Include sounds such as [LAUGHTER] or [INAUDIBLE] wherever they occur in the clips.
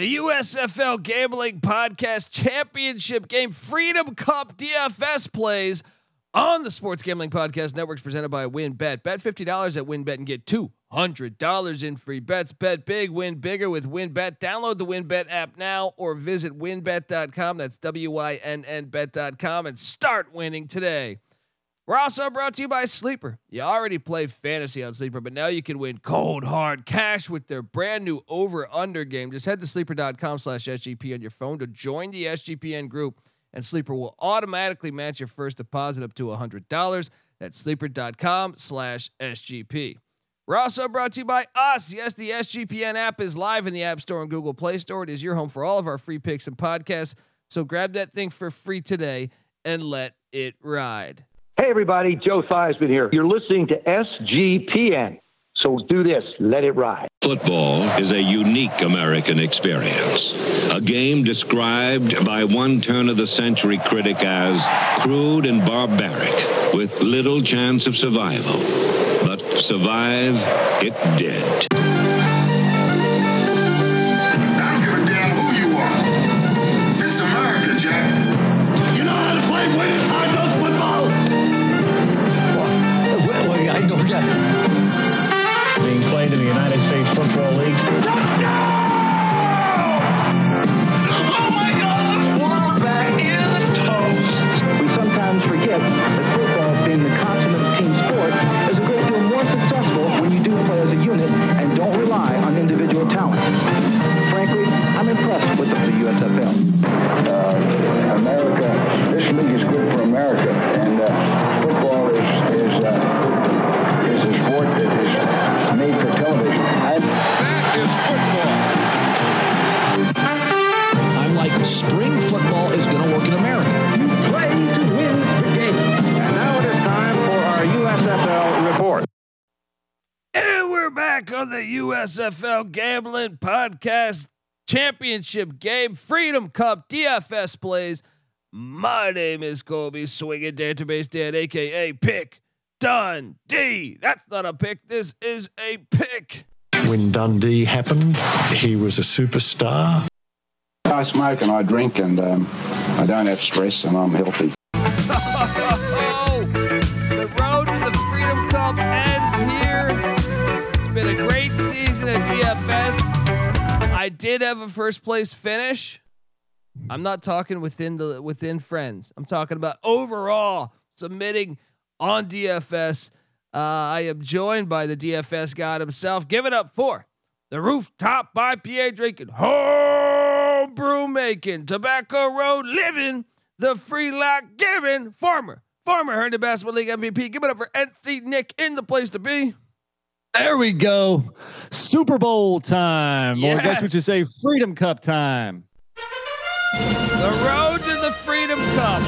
The USFL Gambling Podcast Championship Game Freedom Cup DFS plays on the Sports Gambling Podcast Networks presented by WynnBET. Bet $50 at WynnBET and get $200 in free bets. Bet big, win bigger with WynnBET. Download the WynnBET app now or visit wynnbet.com. That's W Y N N bet.com and start winning today. We're also brought to you by Sleeper. You already play fantasy on Sleeper, but now you can win cold hard cash with their brand new over under game. Just head to sleeper.com slash SGP on your phone to join the SGPN group, and Sleeper will automatically match your first deposit up to $100. That's sleeper.com slash SGP. We're also brought to you by us. Yes, the SGPN app is live in the App Store and Google Play Store. It is your home for all of our free picks and podcasts. So grab that thing for free today and let it ride. Hey, everybody, Joe Theismann here. You're listening to SGPN. So do this, let it ride. Football is a unique American experience. A game described by one turn of the century critic as crude and barbaric, with little chance of survival. But survive it did. I don't give a damn who you are. It's America, USFL Gambling Podcast Championship Game Freedom Cup DFS plays. My name is Colby Swinging Database Dan, aka Pick Dundee. That's not a pick. This is a pick. When Dundee happened, he was a superstar. I smoke and I drink, and um, I don't have stress, and I'm healthy. I did have a first place finish. I'm not talking within the within friends. I'm talking about overall submitting on DFS. Uh, I am joined by the DFS god himself. Give it up for the rooftop IPA drinking, home brew making, tobacco road living, the free lock giving, former former Herndon Basketball League MVP. Give it up for NC Nick in the place to be. There we go. Super Bowl time. Or I guess we Yes. should say Freedom Cup time. The road to the Freedom Cup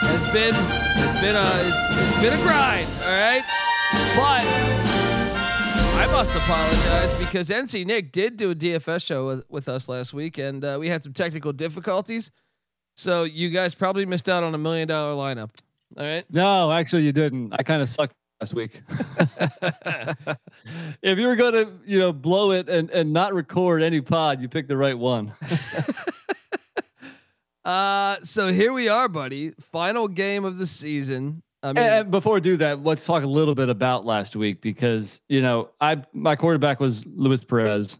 has been has been a it's, it's been a grind, all right. But I must apologize because NC Nick did do a DFS show with, with us last week, and uh, we had some technical difficulties. So you guys probably missed out on a million dollar lineup. All right. No, actually, you didn't. I kind of sucked last week. [LAUGHS] [LAUGHS] if you were going to, you know, blow it and, and not record any pod, you picked the right one. [LAUGHS] Uh, so here we are, buddy. Final game of the season. I mean, And, and before we do that, let's talk a little bit about last week because you know I my quarterback was Luis Perez.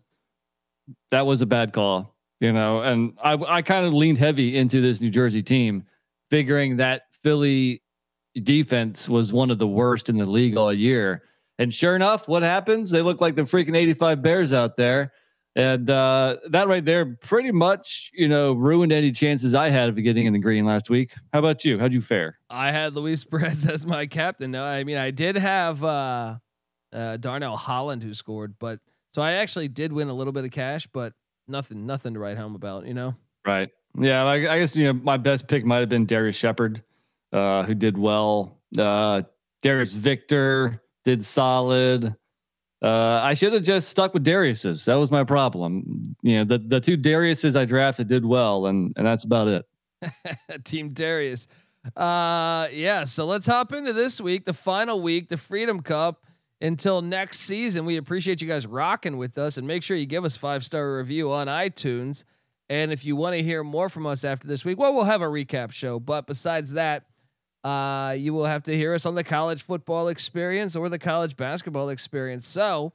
That was a bad call, you know, and I I kind of leaned heavy into this New Jersey team, figuring that Philly defense was one of the worst in the league all year. And sure enough, what happens? They look like the freaking 85 Bears out there. And uh, that right there pretty much, you know, ruined any chances I had of getting in the green last week. How about you? How'd you fare? I had Luis [LAUGHS] Perez as my captain. No, I mean I did have uh, uh, Darnell Holland who scored, but so I actually did win a little bit of cash, but nothing, nothing to write home about. You know. Right. Yeah. I, I guess you know my best pick might have been Darius Shepard, uh, who did well. Uh, Darius Victor did solid. Uh, I should have just stuck with Darius's. That was my problem. You know, the the two Darius's I drafted did well, and and that's about it. [LAUGHS] Team Darius. Uh, yeah. So let's hop into this week, the final week, the Freedom Cup. until next season, we appreciate you guys rocking with us and make sure you give us five star review on iTunes. And if you want to hear more from us after this week, well, we'll have a recap show. But besides that, uh, you will have to hear us on the college football experience or the college basketball experience. So,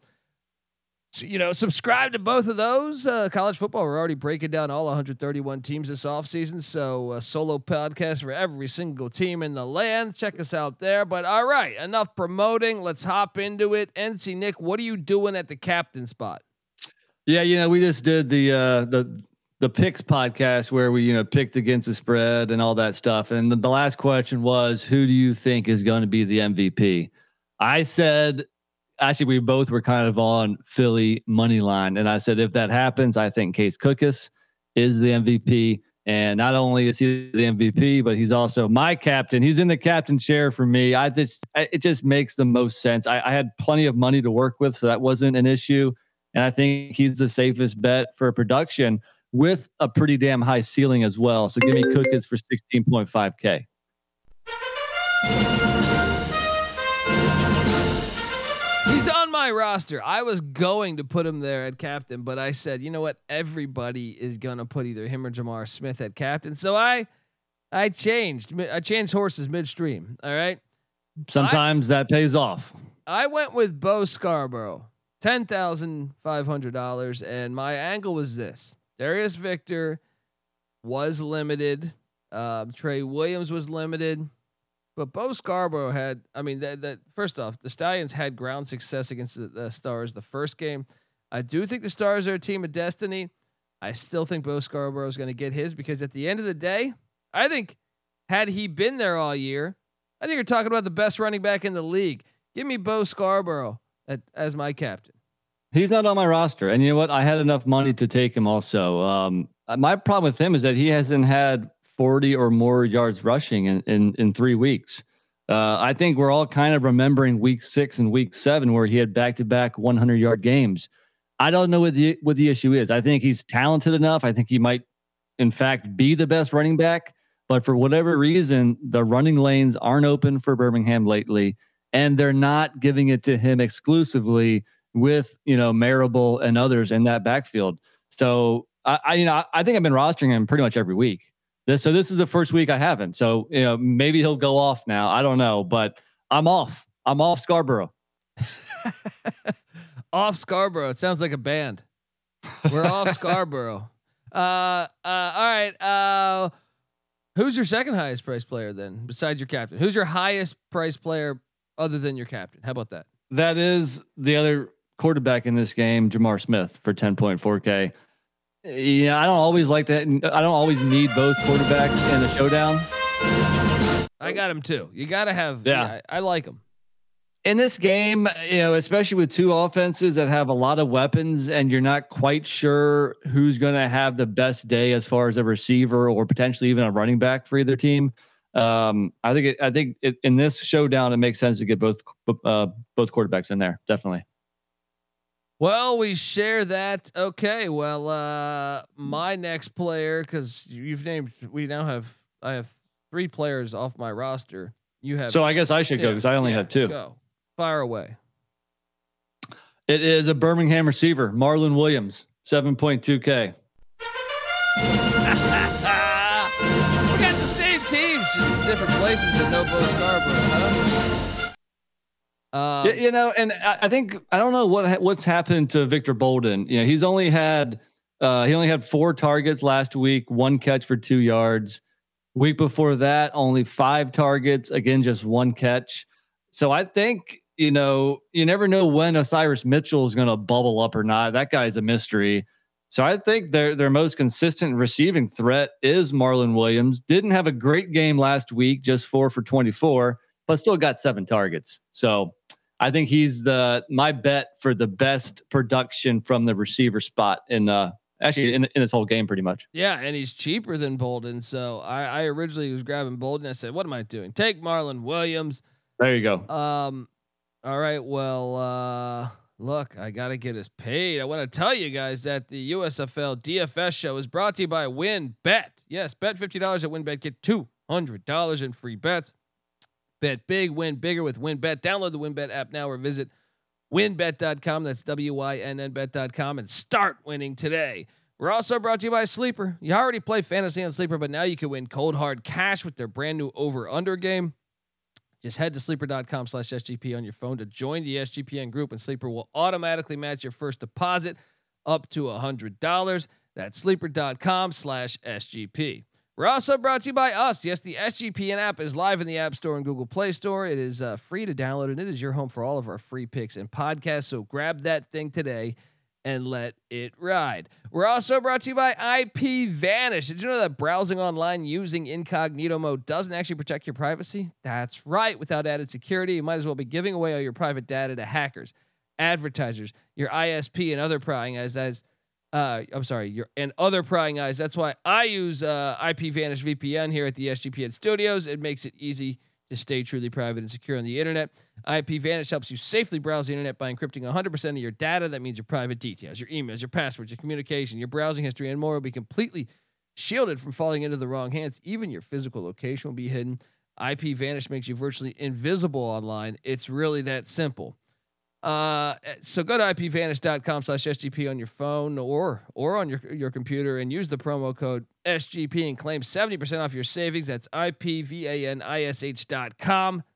you know, subscribe to both of those. Uh, college football, we're already breaking down all 131 teams this offseason. So, a solo podcast for every single team in the land. Check us out there. But all right, enough promoting. Let's hop into it. NC Nick, what are you doing at the captain spot? Yeah, you know, we just did the uh the the picks podcast where we, you know, picked against the spread and all that stuff. And the, the last question was, who do you think is going to be the MVP? I said actually we both were kind of on Philly money line. And I said, if that happens, I think Case Cookus is the MVP. And not only is he the MVP, but he's also my captain. He's in the captain chair for me. I just it just makes the most sense. I, I had plenty of money to work with, so that wasn't an issue. And I think he's the safest bet for production with a pretty damn high ceiling as well. So give me Cookus for 16.5K. He's on my roster. I was going to put him there at captain, but I said, you know what? Everybody is gonna put either him or J'Mar Smith at captain. So I, I changed. I changed horses midstream. All right. Sometimes I, that pays off. I went with Bo Scarbrough, ten thousand five hundred dollars, and my angle was this: Darius Victor was limited. Uh, Trey Williams was limited. But Bo Scarbrough had, I mean, that, that first off, the Stallions had ground success against the, the, Stars the first game. I do think the Stars are a team of destiny. I still think Bo Scarbrough is going to get his because at the end of the day, I think had he been there all year, I think you're talking about the best running back in the league. Give me Bo Scarbrough at, as my captain. He's not on my roster, and you know what? I had enough money to take him. Also, um, my problem with him is that he hasn't had 40 or more yards rushing in, in, in three weeks. Uh, I think we're all kind of remembering week six and week seven where he had back to back 100 yard games. I don't know what the what the issue is. I think he's talented enough. I think he might, in fact, be the best running back. But for whatever reason, the running lanes aren't open for Birmingham lately, and they're not giving it to him exclusively with you know Marable and others in that backfield. So I, I you know I think I've been rostering him pretty much every week. This, so this is the first week I haven't. So you know maybe he'll go off now. I don't know, but I'm off. I'm off Scarbrough. [LAUGHS] off Scarbrough. It sounds like a band. We're off [LAUGHS] Scarbrough. Uh, uh, all right. Uh, who's your second highest price player then, besides your captain? Who's your highest price player other than your captain? How about that? That is the other quarterback in this game, J'Mar Smith, for 10.4K. Yeah, I don't always like that. I don't always need both quarterbacks in a showdown. I got him too. You got to have. Yeah, yeah I, I like him. In this game, you know, especially with two offenses that have a lot of weapons, and you're not quite sure who's going to have the best day as far as a receiver or potentially even a running back for either team. Um, I think it, I think it, in this showdown, it makes sense to get both uh, both quarterbacks in there. Definitely. Well, we share that. Okay. Well, uh, my next player, because you've named, we now have, I have three players off my roster. You have. So I guess I should yeah, go because I only yeah, have two. Go. Fire away. It is a Birmingham receiver, Marlon Williams, 7.2K. [LAUGHS] we got the same teams, just different places and no Bo Scarbrough, huh? Um, you know, and I think I don't know what what's happened to Victor Bolden. You know, he's only had uh, he only had four targets last week, one catch for two yards. Week before that, only five targets, again just one catch. So I think you know you never know when Osiris Mitchell is going to bubble up or not. That guy's a mystery. So I think their their most consistent receiving threat is Marlon Williams. Didn't have a great game last week, just four for twenty four, but still got seven targets. So I think he's the my bet for the best production from the receiver spot in uh actually in, in this whole game pretty much. Yeah, and he's cheaper than Bolden. So I, I originally was grabbing Bolden. I said, what am I doing? Take Marlon Williams. There you go. Um, all right. Well, uh, look, I gotta get us paid. I want to tell you guys that the USFL DFS show is brought to you by WynnBET. Yes, bet fifty dollars at WynnBET, get two hundred dollars in free bets. Bet big, win bigger with WynnBET. Download the WynnBET app now or visit wynnbet.com. That's W Y N N bet.com and start winning today. We're also brought to you by Sleeper. You already play fantasy on Sleeper, but now you can win cold hard cash with their brand new over under game. Just head to sleeper.com slash SGP on your phone to join the SGPN group, and Sleeper will automatically match your first deposit up to $100. That's sleeper.com slash SGP. We're also brought to you by us. Yes, the SGPN app is live in the App Store and Google Play Store. It is uh, free to download, and it is your home for all of our free picks and podcasts. So grab that thing today and let it ride. We're also brought to you by IPVanish. Did you know that browsing online using incognito mode doesn't actually protect your privacy? That's right. Without added security, you might as well be giving away all your private data to hackers, advertisers, your ISP, and other prying eyes. As uh, I'm sorry, your and other prying eyes. That's why I use uh, IPVanish VPN here at the SGPN studios. It makes it easy to stay truly private and secure on the internet. IPVanish helps you safely browse the internet by encrypting 100% of your data. That means your private details, your emails, your passwords, your communication, your browsing history, and more will be completely shielded from falling into the wrong hands. Even your physical location will be hidden. IPVanish makes you virtually invisible online. It's really that simple. Uh, so go to ipvanish.com slash SGP on your phone or or on your, your computer and use the promo code SGP and claim 70% off your savings. That's ipvanish.com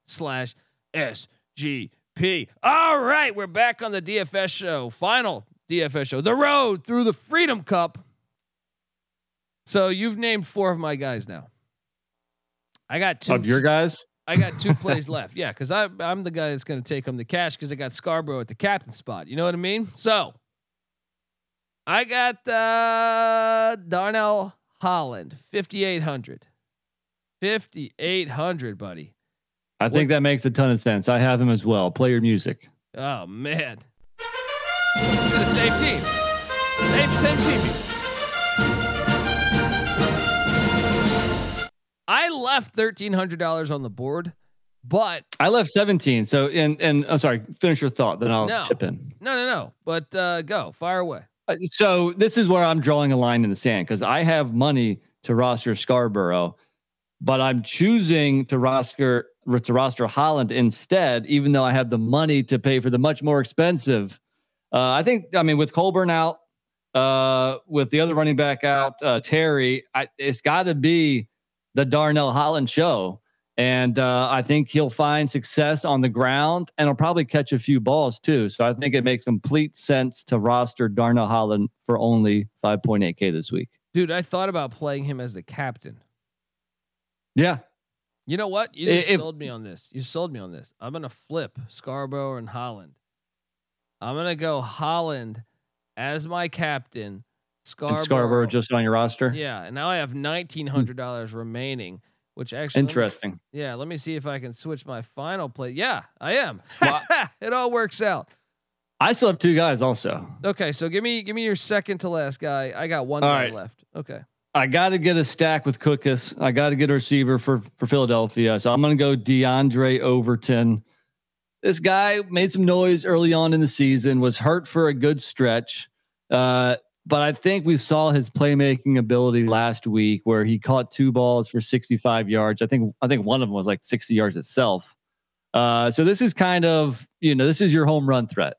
slash SGP. All right, we're back on the DFS show. Final DFS show. The road through the Freedom Cup. So you've named four of my guys now. I got two Of your guys? I got two plays left. Yeah, because I'm I'm the guy that's going to take home the cash because I got Scarbrough at the captain spot. You know what I mean? So I got uh, Darnell Holland, 5,800. 5,800, buddy. I think that makes a ton of sense. I have him as well. Play your music. Oh, man. The same team. Same, same team. Left thirteen hundred dollars on the board, but I left 17. So, and, and I'm sorry, finish your thought, then I'll No. chip in. no, no, no. But uh, go fire away. Uh, So this is where I'm drawing a line in the sand because I have money to roster Scarbrough, but I'm choosing to roster to roster Holland instead, even though I have the money to pay for the much more expensive. Uh, I think I mean with Colburn out, uh, with the other running back out, uh, Terry, I, it's got to be the Darnell Holland show. And uh, I think he'll find success on the ground and he'll probably catch a few balls too. So I think it makes complete sense to roster Darnell Holland for only 5.8K this week. Dude, I thought about playing him as the captain. Yeah. You know what? You just If- sold me on this. You sold me on this. I'm gonna flip Scarbrough and Holland. I'm gonna go Holland as my captain. Scarbrough, And Scarbrough just on your roster. yeah, and now I have nineteen hundred dollars remaining, which actually let me- Interesting. yeah, let me see if I can switch my final play. Yeah, I am. Well, [LAUGHS] it all works out. I still have two guys also. Okay, so give me give me your second to last guy. I got one All guy right. left. Okay. I got to get a stack with Cookus. I got to get a receiver for for Philadelphia. So I'm going to go Diondre Overton. This guy made some noise early on in the season. Was hurt for a good stretch, uh, but I think we saw his playmaking ability last week, where he caught two balls for 65 yards. I think I think one of them was like 60 yards itself. Uh, so this is kind of you know this is your home run threat.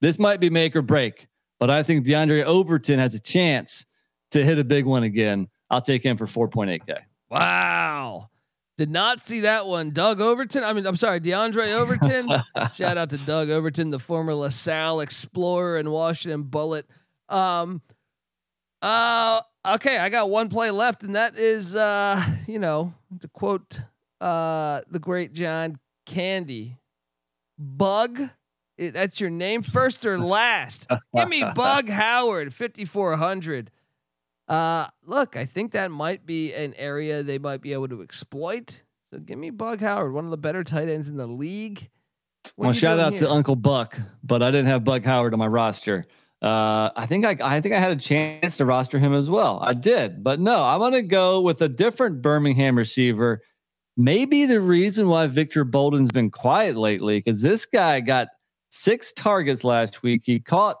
This might be make or break, but I think Diondre Overton has a chance to hit a big one again. I'll take him for 4.8K. Wow. Did not see that one. Doug Overton. I mean, I'm sorry, Diondre Overton. [LAUGHS] Shout out to Doug Overton, the former LaSalle Explorer and Washington Bullet. Um, uh, okay, I got one play left, and that is, uh, [LAUGHS] you know, to quote uh, the great John Candy, Bug. That's your name, first or last? [LAUGHS] Give me Bug Howard, 5400. Uh, look, I think that might be an area they might be able to exploit. So give me Bug Howard, one of the better tight ends in the league. What well, shout out here? to Uncle Buck, but I didn't have Bug Howard on my roster. Uh, I think I, I think I had a chance to roster him as well. I did, but no, I'm gonna go with a different Birmingham receiver. Maybe the reason why Victor Bolden's been quiet lately, because this guy got six targets last week. He caught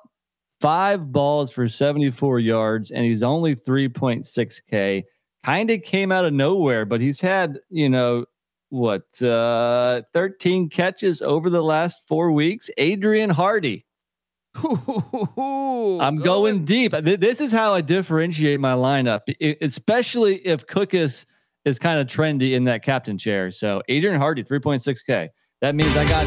five balls for 74 yards, and he's only 3.6K. Kind of came out of nowhere, but he's had, you know, what uh 13 catches over the last four weeks. Adrian Hardy. I'm going deep. This is how I differentiate my lineup, especially if Cookus is kind of trendy in that captain chair. So Adrian Hardy, 3.6K. That means I got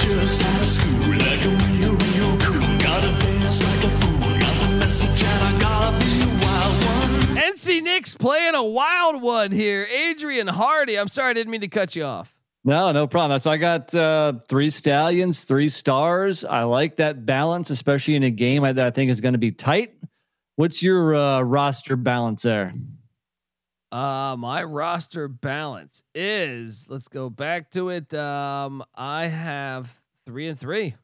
just out school like a real, real cool. Gotta dance like a fool. Got the message and I gotta be a wild one. NC Nick's playing a wild one here. Adrian Hardy. I'm sorry, I didn't mean to cut you off. No, no problem. So I got uh, three stallions, three stars. I like that balance, especially in a game that I think is going to be tight. What's your uh, roster balance there? Uh, my roster balance is let's go back to it. Um, I have three and three.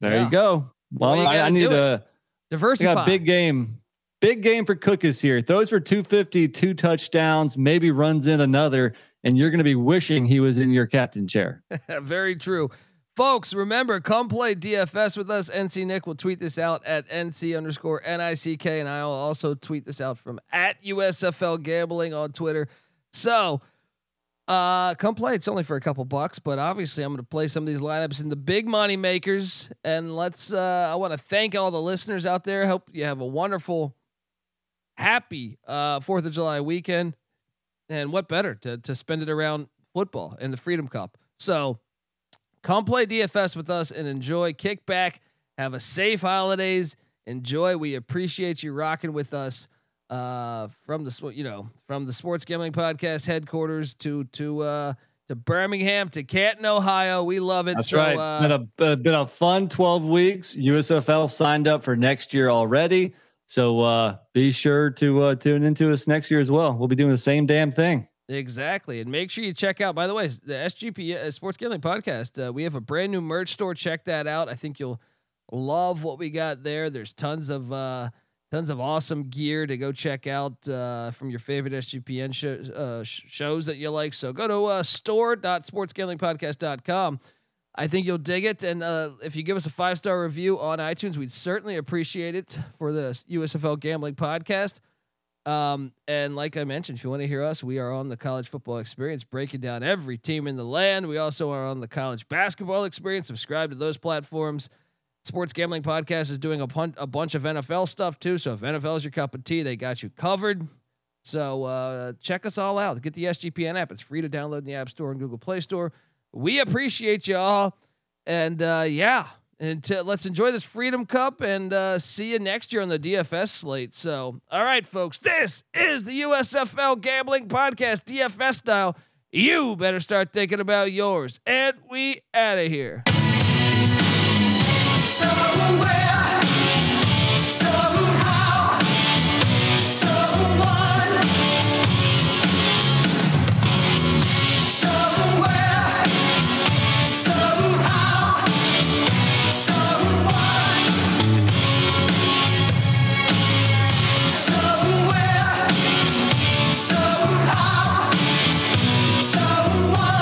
There Yeah. you go. Well, you I, I need a I Diversify. got a big game. Big game for Cookus here. Throws for 250, two touchdowns, maybe runs in another, and you're going to be wishing he was in your captain chair. [LAUGHS] Very true. Folks, remember, come play DFS with us. NC Nick will tweet this out at NC underscore NICK, and I'll also tweet this out from at USFL Gambling on Twitter. So, uh, come play. It's only for a couple bucks, but obviously, I'm going to play some of these lineups in the big money makers. And let's, uh, I want to thank all the listeners out there. Hope you have a wonderful, happy uh, 4th of July weekend. And what better to, to spend it around football and the Freedom Cup? So, come play DFS with us and enjoy. Kick back, have a safe holidays. Enjoy. We appreciate you rocking with us uh, from the you know from the Sports Gambling Podcast headquarters to to uh, to Birmingham to Canton, Ohio. We love it. That's so, right. Uh, been a been a fun 12 weeks. USFL signed up for next year already. So uh, be sure to uh, tune into us next year as well. We'll be doing the same damn thing. Exactly. And make sure you check out, by the way, the SGP uh, Sports Gambling Podcast. Uh, we have a brand new merch store. Check that out. I think you'll love what we got there. There's tons of uh, tons of awesome gear to go check out uh, from your favorite SGPN show, uh, sh- shows that you like. So go to uh, store.sportsgamblingpodcast.com. I think you'll dig it. And uh, if you give us a five star review on iTunes, we'd certainly appreciate it for the USFL Gambling Podcast. Um, and like I mentioned, if you want to hear us, we are on the college football experience, breaking down every team in the land. We also are on the college basketball experience. Subscribe to those platforms. Sports Gambling Podcast is doing a, pun- a bunch of NFL stuff too. So if NFL is your cup of tea, they got you covered. So uh, check us all out. Get the SGPN app. It's free to download in the App Store and Google Play Store. We appreciate you all. And uh, yeah, until let's enjoy this Freedom Cup and uh, see you next year on the DFS slate. So, all right, folks, this is the USFL Gambling Podcast, DFS style. You better start thinking about yours. And we out of here.